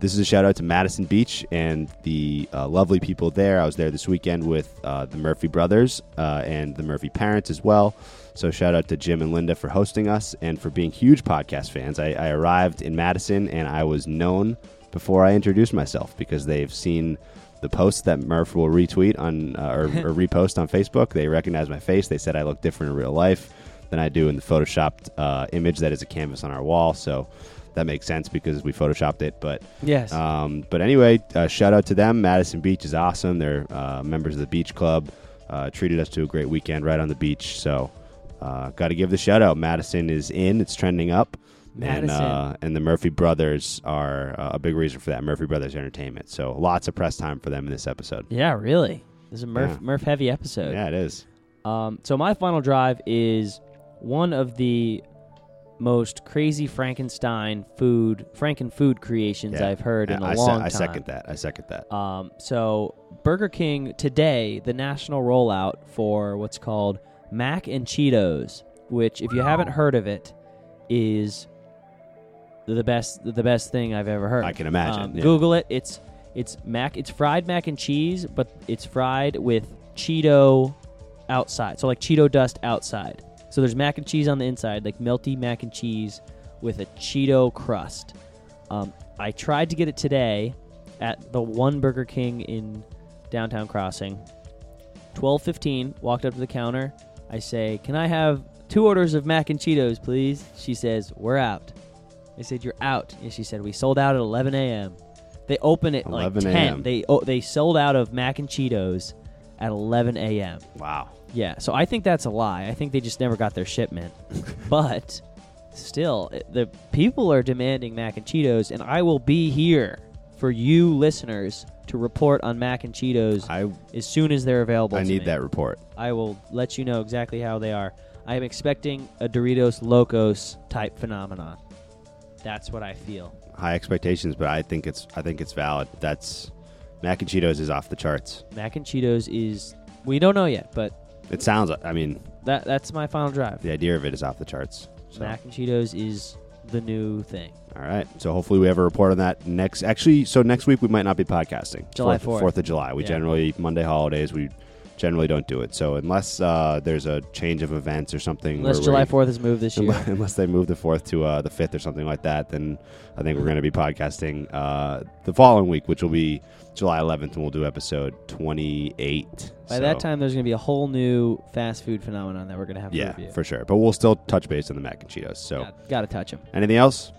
this is a shout out to Madison Beach and the uh, lovely people there. I was there this weekend with uh, the Murphy brothers uh, and the Murphy parents as well. So shout out to Jim and Linda for hosting us and for being huge podcast fans. I, I arrived in Madison and I was known before I introduced myself because they've seen the posts that Murph will retweet on uh, or, or repost on Facebook. They recognize my face. They said I look different in real life than I do in the photoshopped uh, image that is a canvas on our wall. So that makes sense because we photoshopped it. But Yes. um, but anyway, uh, shout out to them. Madison Beach is awesome. They're uh, members of the beach club. Uh, treated us to a great weekend right on the beach. So uh, got to give the shout out. Madison is in. It's trending up. And, Madison. uh, and the Murphy brothers are uh, a big reason for that. Murphy Brothers Entertainment. So lots of press time for them in this episode. yeah, really. This is a Murph Yeah. Murph heavy episode. Yeah, it is. Um, so my final drive is one of the most crazy Frankenstein food, Franken food creations Yeah. I've heard in a I, long se- time. I second that. I second that. Um, so Burger King today, the national rollout for what's called Mac and Cheetos, which if you haven't heard of it, is the best the best thing I've ever heard. I can imagine, Um, yeah. Google it. It's it's mac. It's fried mac and cheese, but it's fried with Cheeto outside. So like Cheeto dust outside. So there's mac and cheese on the inside, like melty mac and cheese with a Cheeto crust. Um, I tried to get it today at the one Burger King in downtown Crossing. Twelve fifteen. Walked up to the counter. I say, "Can I have two orders of mac and Cheetos, please?" She says, "We're out." I said, "You're out." And she said, "We sold out at 11 a.m." They open at like 11 10. a.m.. They oh, they sold out of mac and Cheetos at 11 a.m. Wow. Yeah, so I think that's a lie. I think they just never got their shipment. but still, it- the people are demanding mac and Cheetos, and I will be here for you listeners to report on mac and Cheetos I as soon as they're available. I to need me. that report. I will let you know exactly how they are. I am expecting a Doritos Locos type phenomenon. That's what I feel. High expectations, but I think it's I think it's valid. That's Mac and Cheetos is off the charts. Mac and Cheetos is we don't know yet, but It sounds. I mean, that that's my final drive. the idea of it is off the charts. So. Mac and Cheetos is the new thing. All right. So hopefully we have a report on that next. Actually, so next week we might not be podcasting. July Fourth- 4th. Fourth of July. We Yeah. generally Monday holidays. We generally don't do it. So unless uh, there's a change of events or something, Unless July Fourth is moved this year. Unless, they move the fourth to uh, the fifth or something like that, then I think we're going to be podcasting uh, the following week, which will be July 11th, and we'll do episode 28. By So, that time, there's going to be a whole new fast food phenomenon that we're going to have to yeah, review. for sure. But we'll still touch base on the mac and Cheetos. So, Got to touch them. anything else?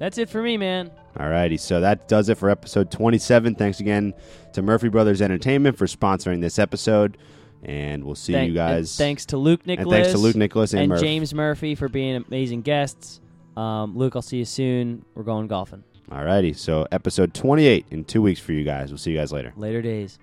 That's it for me, man. Alrighty, so that does it for episode 27. Thanks again to Murphy Brothers Entertainment for sponsoring this episode, and we'll see Thank- you and guys. thanks to Luke and Nicholas. thanks to Luke Nicholas and, and Murph. James Murphy for being amazing guests. Um, Luke, I'll see you soon. We're going golfing. Alrighty, so episode 28 in two weeks for you guys. We'll see you guys later. Later days.